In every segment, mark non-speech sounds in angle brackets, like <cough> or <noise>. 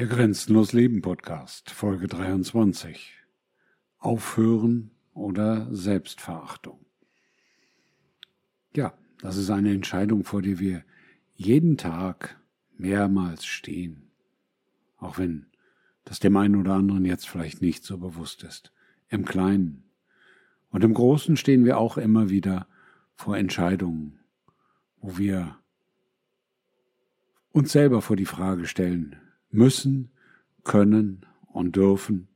Der Grenzenlos Leben Podcast, Folge 23. Aufhören oder Selbstverachtung. Ja, das ist eine Entscheidung, vor der wir jeden Tag mehrmals stehen. Auch wenn das dem einen oder anderen jetzt vielleicht nicht so bewusst ist. Im Kleinen. Und im Großen stehen wir auch immer wieder vor Entscheidungen, wo wir uns selber vor die Frage stellen, müssen, können und dürfen.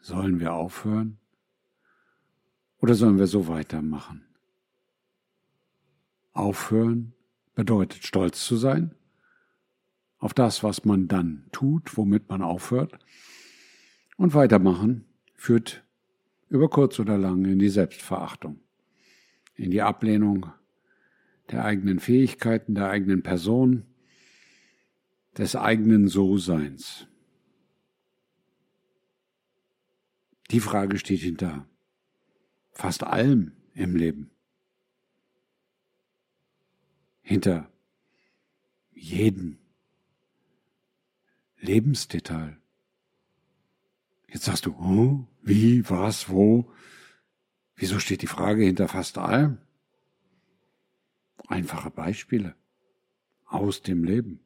Sollen wir aufhören? Oder sollen wir so weitermachen? Aufhören bedeutet stolz zu sein auf das, was man dann tut, womit man aufhört. Und weitermachen führt über kurz oder lang in die Selbstverachtung, in die Ablehnung der eigenen Fähigkeiten, der eigenen Person, des eigenen So-Seins. Die Frage steht hinter fast allem im Leben. Hinter jedem Lebensdetail. Jetzt sagst du, oh, wie, was, wo? Wieso steht die Frage hinter fast allem? Einfache Beispiele aus dem Leben.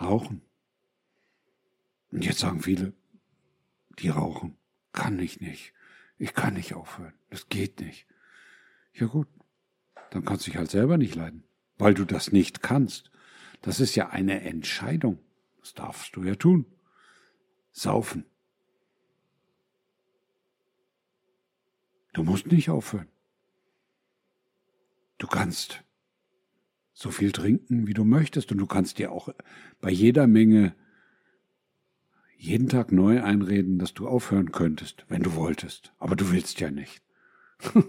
Rauchen. Und jetzt sagen viele, die rauchen. Kann ich nicht. Ich kann nicht aufhören. Das geht nicht. Ja gut, dann kannst du dich halt selber nicht leiden, weil du das nicht kannst. Das ist ja eine Entscheidung. Das darfst du ja tun. Saufen. Du musst nicht aufhören. Du kannst so viel trinken, wie du möchtest. Und du kannst dir auch bei jeder Menge jeden Tag neu einreden, dass du aufhören könntest, wenn du wolltest. Aber du willst ja nicht. <laughs>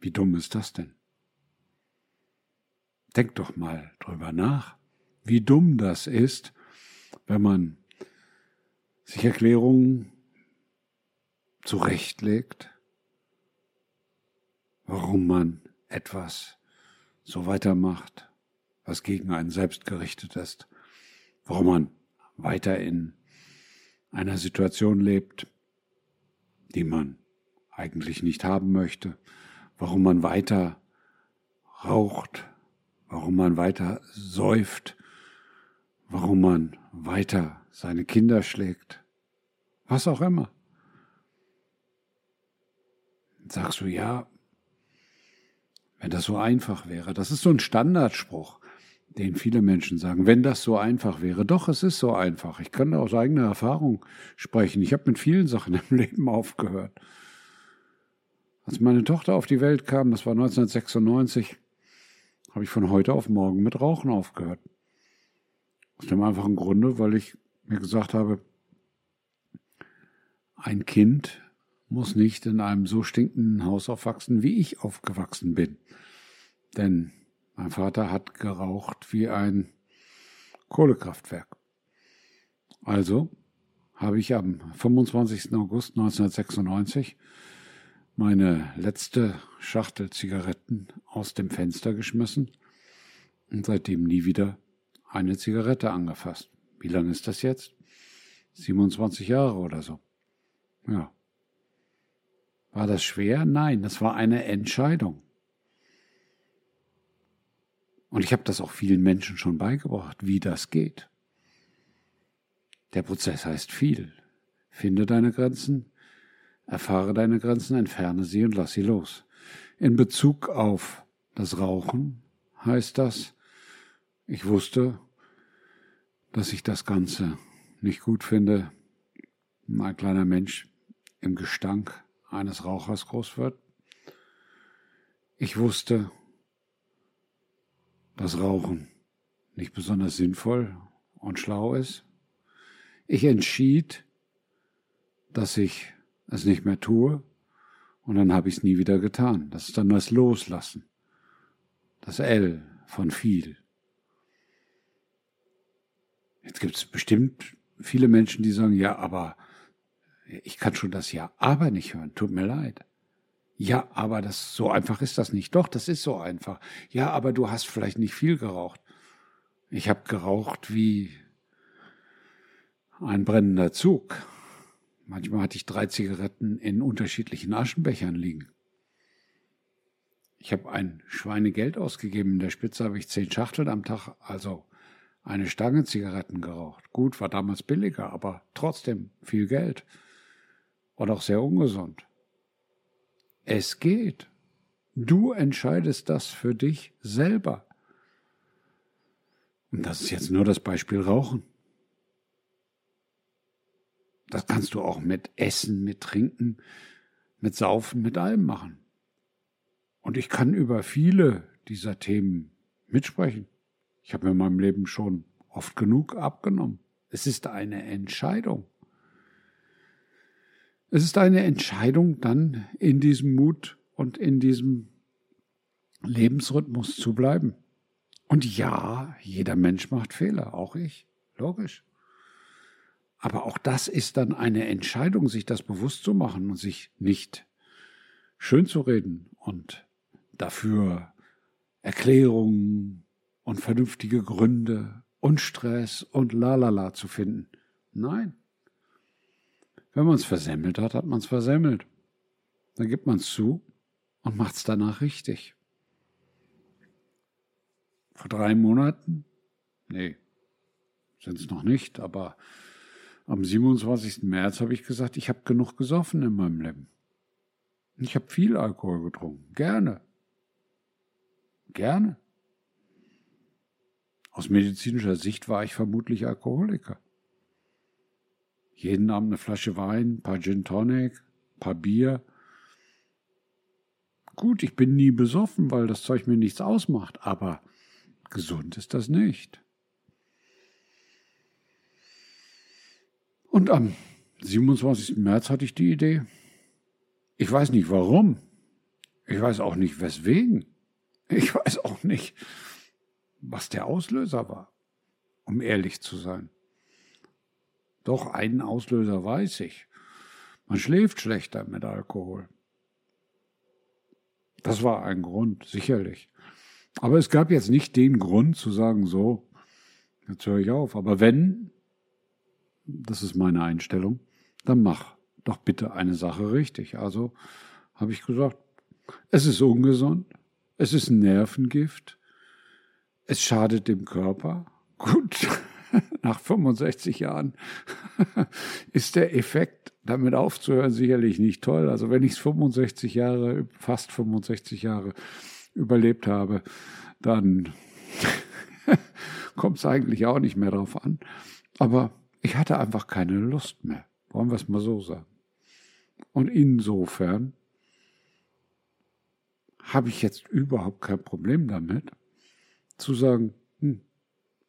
wie dumm ist das denn? Denk doch mal drüber nach, wie dumm das ist, wenn man sich Erklärungen zurechtlegt, warum man etwas so weitermacht, was gegen einen selbst gerichtet ist, warum man weiter in einer Situation lebt, die man eigentlich nicht haben möchte, warum man weiter raucht, warum man weiter säuft, warum man weiter seine Kinder schlägt, was auch immer. Sagst du, ja, wenn das so einfach wäre. Das ist so ein Standardspruch, den viele Menschen sagen. Wenn das so einfach wäre. Doch, es ist so einfach. Ich kann aus eigener Erfahrung sprechen. Ich habe mit vielen Sachen <laughs> im Leben aufgehört. Als meine Tochter auf die Welt kam, das war 1996, habe ich von heute auf morgen mit Rauchen aufgehört. Aus dem einfachen Grunde, weil ich mir gesagt habe, ein Kind muss nicht in einem so stinkenden Haus aufwachsen, wie ich aufgewachsen bin. Denn mein Vater hat geraucht wie ein Kohlekraftwerk. Also habe ich am 25. August 1996 meine letzte Schachtel Zigaretten aus dem Fenster geschmissen und seitdem nie wieder eine Zigarette angefasst. Wie lange ist das jetzt? 27 Jahre oder so. Ja. War das schwer? Nein, das war eine Entscheidung. Und ich habe das auch vielen Menschen schon beigebracht, wie das geht. Der Prozess heißt viel. Finde deine Grenzen, erfahre deine Grenzen, entferne sie und lass sie los. In Bezug auf das Rauchen heißt das, ich wusste, dass ich das Ganze nicht gut finde. Ein kleiner Mensch im Gestank eines Rauchers groß wird. Ich wusste, dass Rauchen nicht besonders sinnvoll und schlau ist. Ich entschied, dass ich es nicht mehr tue und dann habe ich es nie wieder getan. Das ist dann das Loslassen. Das L von viel. Jetzt gibt es bestimmt viele Menschen, die sagen, ja, aber ich kann schon das Ja aber nicht hören. Tut mir leid. Ja, aber das so einfach ist das nicht. Doch, das ist so einfach. Ja, aber du hast vielleicht nicht viel geraucht. Ich habe geraucht wie ein brennender Zug. Manchmal hatte ich drei Zigaretten in unterschiedlichen Aschenbechern liegen. Ich habe ein Schweinegeld ausgegeben. In der Spitze habe ich zehn Schachteln am Tag, also eine Stange Zigaretten geraucht. Gut, war damals billiger, aber trotzdem viel Geld. Und auch sehr ungesund. Es geht. Du entscheidest das für dich selber. Und das ist jetzt nur das Beispiel Rauchen. Das kannst du auch mit Essen, mit Trinken, mit Saufen, mit allem machen. Und ich kann über viele dieser Themen mitsprechen. Ich habe in meinem Leben schon oft genug abgenommen. Es ist eine Entscheidung. Es ist eine Entscheidung, dann in diesem Mut und in diesem Lebensrhythmus zu bleiben. Und ja, jeder Mensch macht Fehler, auch ich, logisch. Aber auch das ist dann eine Entscheidung, sich das bewusst zu machen und sich nicht schön zu reden und dafür Erklärungen und vernünftige Gründe und Stress und lalala zu finden. Nein. Wenn man es versemmelt hat, hat man es versemmelt. Dann gibt man es zu und macht es danach richtig. Vor drei Monaten? Nee, sind es noch nicht, aber am 27. März habe ich gesagt, ich habe genug gesoffen in meinem Leben. Ich habe viel Alkohol getrunken. Gerne. Gerne. Aus medizinischer Sicht war ich vermutlich Alkoholiker. Jeden Abend eine Flasche Wein, paar Gin Tonic, paar Bier. Gut, ich bin nie besoffen, weil das Zeug mir nichts ausmacht, aber gesund ist das nicht. Und am 27. März hatte ich die Idee. Ich weiß nicht warum. Ich weiß auch nicht weswegen. Ich <laughs> weiß auch nicht, was der Auslöser war, um ehrlich zu sein. Doch einen Auslöser weiß ich. Man schläft schlechter mit Alkohol. Das war ein Grund, sicherlich. Aber es gab jetzt nicht den Grund zu sagen, so, jetzt höre ich auf. Aber wenn, das ist meine Einstellung, dann mach doch bitte eine Sache richtig. Also habe ich gesagt, es ist ungesund, es ist ein Nervengift, es schadet dem Körper. Gut, <laughs> nach 65 Jahren <laughs> ist der Effekt, damit aufzuhören, sicherlich nicht toll. Also wenn ich es 65 Jahre, fast 65 Jahre überlebt habe, dann <laughs> kommt es eigentlich auch nicht mehr drauf an. Aber ich hatte einfach keine Lust mehr. Wollen wir es mal so sagen. Und insofern habe ich jetzt überhaupt kein Problem damit, zu sagen, hm,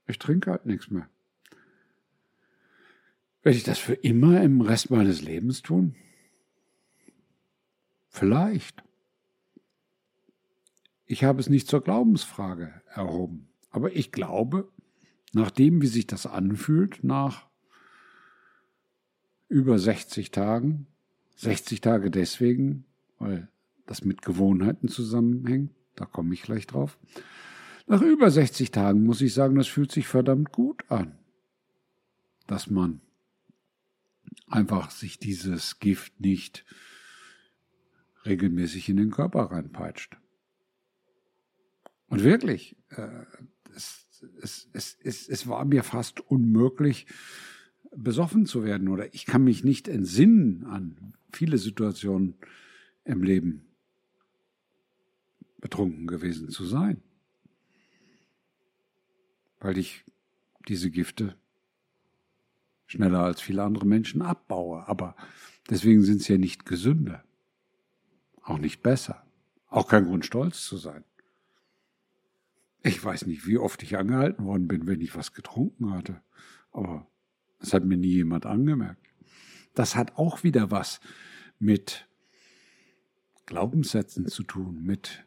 ich trinke halt nichts mehr. Werde ich das für immer im Rest meines Lebens tun? Vielleicht. Ich habe es nicht zur Glaubensfrage erhoben, aber ich glaube, nach dem, wie sich das anfühlt, nach über 60 Tagen, 60 Tage deswegen, weil das mit Gewohnheiten zusammenhängt, da komme ich gleich drauf, nach über 60 Tagen muss ich sagen, das fühlt sich verdammt gut an, dass man einfach sich dieses Gift nicht regelmäßig in den Körper reinpeitscht. Und wirklich, äh, es, es, es, es, es war mir fast unmöglich, besoffen zu werden oder ich kann mich nicht entsinnen an viele Situationen im Leben, betrunken gewesen zu sein weil ich diese Gifte schneller als viele andere Menschen abbaue. Aber deswegen sind sie ja nicht gesünder, auch nicht besser, auch kein Grund stolz zu sein. Ich weiß nicht, wie oft ich angehalten worden bin, wenn ich was getrunken hatte, aber es hat mir nie jemand angemerkt. Das hat auch wieder was mit Glaubenssätzen zu tun, mit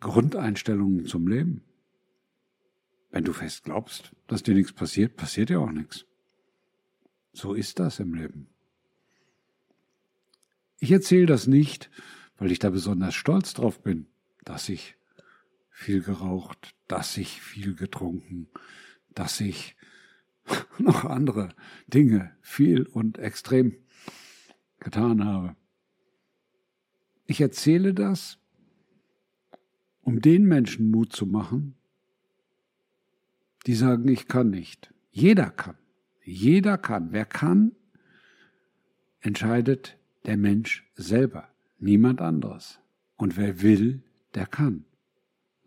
Grundeinstellungen zum Leben. Wenn du fest glaubst, dass dir nichts passiert, passiert dir auch nichts. So ist das im Leben. Ich erzähle das nicht, weil ich da besonders stolz drauf bin, dass ich viel geraucht, dass ich viel getrunken, dass ich <laughs> noch andere Dinge viel und extrem getan habe. Ich erzähle das, um den Menschen Mut zu machen, die sagen, ich kann nicht. Jeder kann. Jeder kann. Wer kann, entscheidet der Mensch selber, niemand anderes. Und wer will, der kann.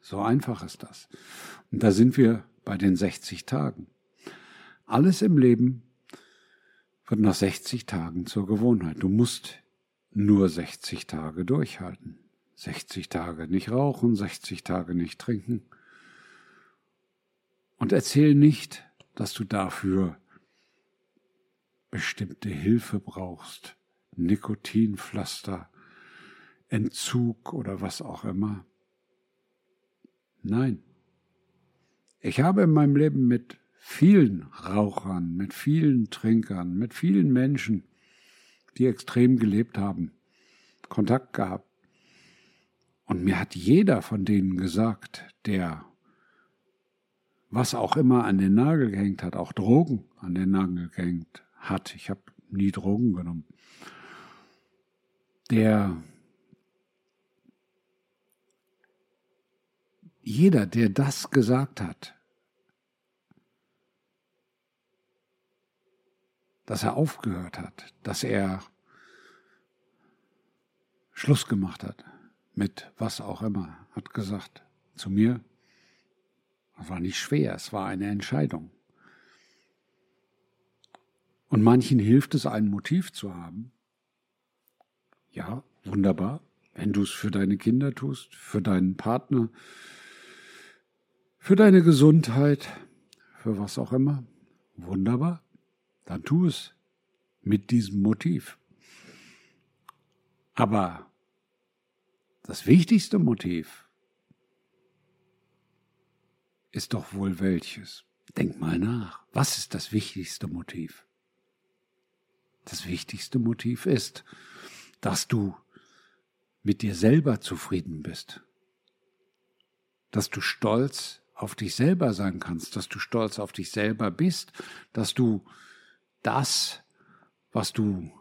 So einfach ist das. Und da sind wir bei den 60 Tagen. Alles im Leben wird nach 60 Tagen zur Gewohnheit. Du musst nur 60 Tage durchhalten. 60 Tage nicht rauchen, 60 Tage nicht trinken. Und erzähl nicht, dass du dafür bestimmte Hilfe brauchst, Nikotinpflaster, Entzug oder was auch immer. Nein. Ich habe in meinem Leben mit vielen Rauchern, mit vielen Trinkern, mit vielen Menschen, die extrem gelebt haben, Kontakt gehabt. Und mir hat jeder von denen gesagt, der was auch immer an den Nagel gehängt hat, auch Drogen an den Nagel gehängt hat. Ich habe nie Drogen genommen. Der jeder, der das gesagt hat, dass er aufgehört hat, dass er Schluss gemacht hat mit was auch immer, hat gesagt zu mir, es war nicht schwer, es war eine Entscheidung. Und manchen hilft es, ein Motiv zu haben. Ja, wunderbar. Wenn du es für deine Kinder tust, für deinen Partner, für deine Gesundheit, für was auch immer, wunderbar. Dann tu es mit diesem Motiv. Aber das wichtigste Motiv ist doch wohl welches? Denk mal nach. Was ist das wichtigste Motiv? Das wichtigste Motiv ist, dass du mit dir selber zufrieden bist, dass du stolz auf dich selber sein kannst, dass du stolz auf dich selber bist, dass du das, was du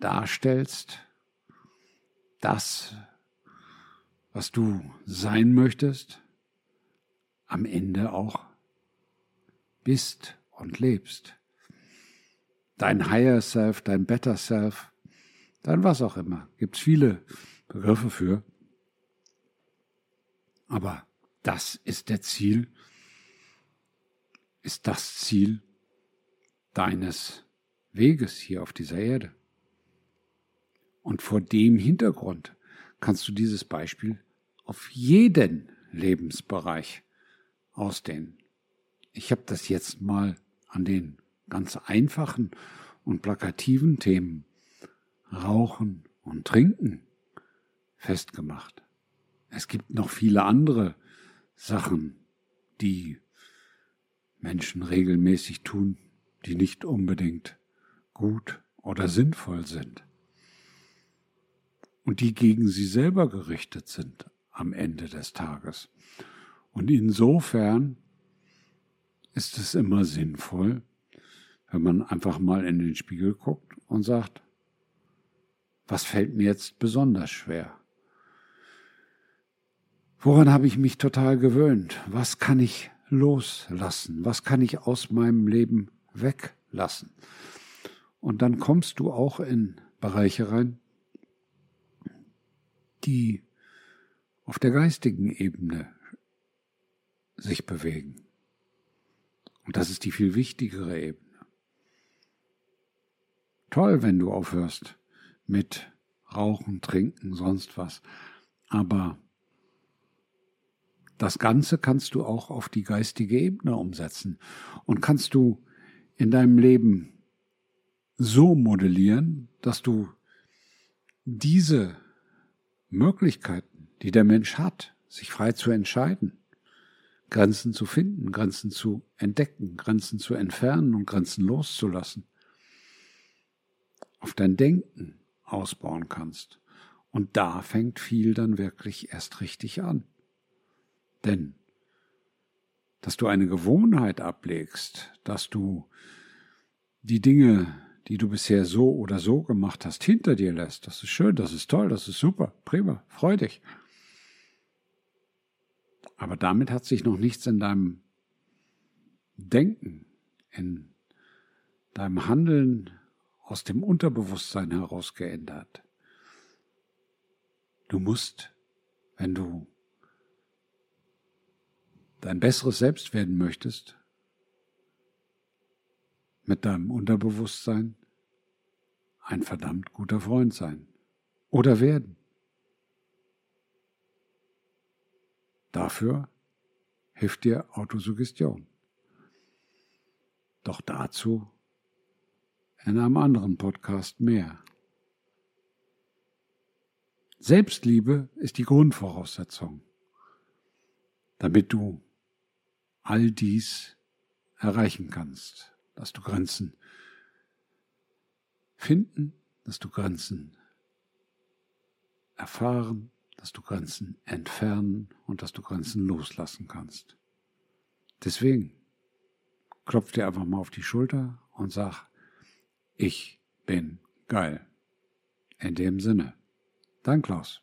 darstellst, das, was du sein möchtest, am Ende auch bist und lebst. Dein Higher Self, dein Better Self, dein was auch immer. Gibt es viele Begriffe für. Aber das ist der Ziel, ist das Ziel deines Weges hier auf dieser Erde. Und vor dem Hintergrund kannst du dieses Beispiel auf jeden Lebensbereich ausdehnen. Ich habe das jetzt mal an den ganz einfachen und plakativen Themen Rauchen und Trinken festgemacht. Es gibt noch viele andere Sachen, die Menschen regelmäßig tun, die nicht unbedingt gut oder sinnvoll sind und die gegen sie selber gerichtet sind am Ende des Tages. Und insofern ist es immer sinnvoll, wenn man einfach mal in den Spiegel guckt und sagt, was fällt mir jetzt besonders schwer? Woran habe ich mich total gewöhnt? Was kann ich loslassen? Was kann ich aus meinem Leben weglassen? Und dann kommst du auch in Bereiche rein, die auf der geistigen Ebene sich bewegen. Und das ist die viel wichtigere Ebene. Toll, wenn du aufhörst mit Rauchen, Trinken, sonst was. Aber das Ganze kannst du auch auf die geistige Ebene umsetzen und kannst du in deinem Leben so modellieren, dass du diese Möglichkeiten, die der Mensch hat, sich frei zu entscheiden, Grenzen zu finden, Grenzen zu entdecken, Grenzen zu entfernen und Grenzen loszulassen, auf dein Denken ausbauen kannst Und da fängt viel dann wirklich erst richtig an. Denn, dass du eine Gewohnheit ablegst, dass du die Dinge, die du bisher so oder so gemacht hast, hinter dir lässt, das ist schön, das ist toll, das ist super, prima, freu dich. Aber damit hat sich noch nichts in deinem Denken, in deinem Handeln aus dem Unterbewusstsein heraus geändert. Du musst, wenn du dein besseres Selbst werden möchtest, mit deinem Unterbewusstsein ein verdammt guter Freund sein oder werden. Dafür hilft dir Autosuggestion. Doch dazu in einem anderen Podcast mehr. Selbstliebe ist die Grundvoraussetzung, damit du all dies erreichen kannst, dass du Grenzen finden, dass du Grenzen erfahren, dass du Grenzen entfernen und dass du Grenzen loslassen kannst. Deswegen klopf dir einfach mal auf die Schulter und sag, ich bin geil. In dem Sinne, dein Klaus.